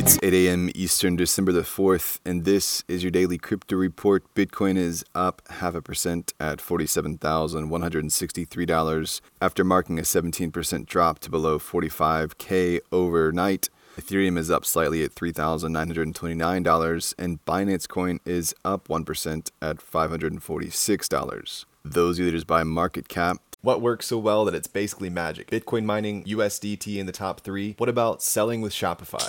It's 8 a.m. Eastern, December the 4th, and this is your daily crypto report. Bitcoin is up half a percent at $47,163 after marking a 17% drop to below 45K overnight. Ethereum is up slightly at $3,929, and Binance Coin is up 1% at $546. Those leaders by market cap. What works so well that it's basically magic? Bitcoin mining, USDT in the top three. What about selling with Shopify?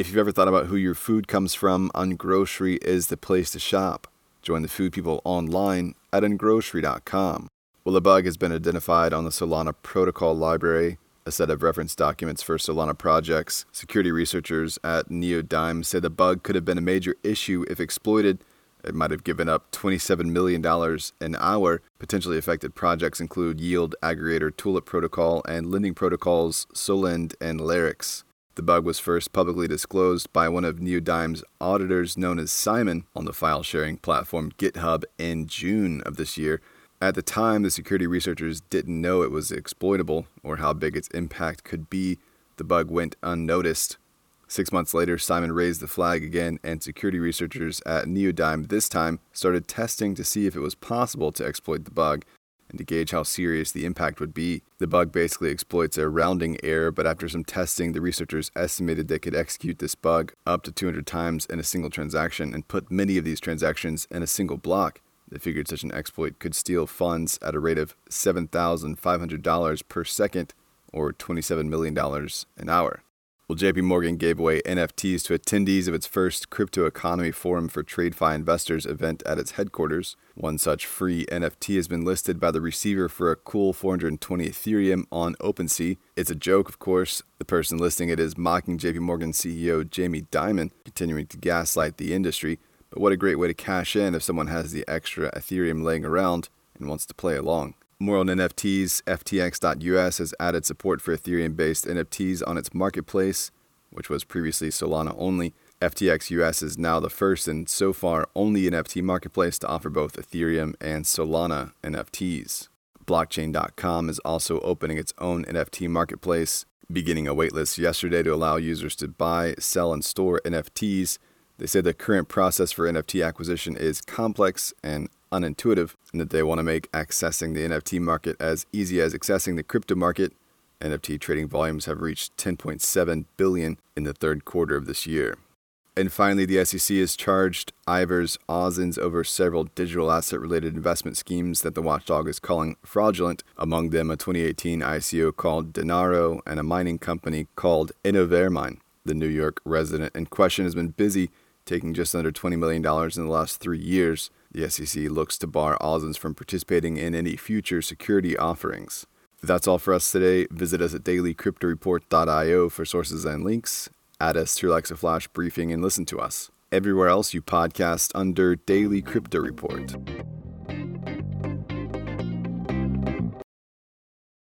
If you've ever thought about who your food comes from, Ungrocery is the place to shop. Join the food people online at ungrocery.com. Well, a bug has been identified on the Solana Protocol Library, a set of reference documents for Solana projects. Security researchers at Neodyme say the bug could have been a major issue if exploited it might have given up $27 million an hour. Potentially affected projects include Yield Aggregator Tulip Protocol and lending protocols Solend and Larix. The bug was first publicly disclosed by one of Neodyme's auditors known as Simon on the file sharing platform GitHub in June of this year. At the time, the security researchers didn't know it was exploitable or how big its impact could be. The bug went unnoticed. Six months later, Simon raised the flag again, and security researchers at Neodyme this time started testing to see if it was possible to exploit the bug and to gauge how serious the impact would be. The bug basically exploits a rounding error, but after some testing, the researchers estimated they could execute this bug up to 200 times in a single transaction and put many of these transactions in a single block. They figured such an exploit could steal funds at a rate of $7,500 per second or $27 million an hour. Well, JP Morgan gave away NFTs to attendees of its first Crypto Economy Forum for TradeFi investors event at its headquarters. One such free NFT has been listed by the receiver for a cool 420 Ethereum on OpenSea. It's a joke, of course. The person listing it is mocking JP Morgan CEO Jamie Dimon, continuing to gaslight the industry. But what a great way to cash in if someone has the extra Ethereum laying around and wants to play along. More on NFTs, FTX.us has added support for Ethereum based NFTs on its marketplace, which was previously Solana only. FTX US is now the first and so far only NFT marketplace to offer both Ethereum and Solana NFTs. Blockchain.com is also opening its own NFT marketplace, beginning a waitlist yesterday to allow users to buy, sell, and store NFTs. They say the current process for NFT acquisition is complex and unintuitive and that they want to make accessing the NFT market as easy as accessing the crypto market. NFT trading volumes have reached 10.7 billion in the third quarter of this year. And finally, the SEC has charged Ivars Auzins over several digital asset related investment schemes that the watchdog is calling fraudulent, among them a 2018 ICO called Denaro and a mining company called Innovamine. The New York resident in question has been busy, taking just under $20 million in the last three years. The SEC looks to bar Auzins from participating in any future security offerings. That's all for us today. Visit us at dailycryptoreport.io for sources and links. Add us to your Alexa Flash briefing and listen to us. Everywhere else you podcast under Daily Crypto Report.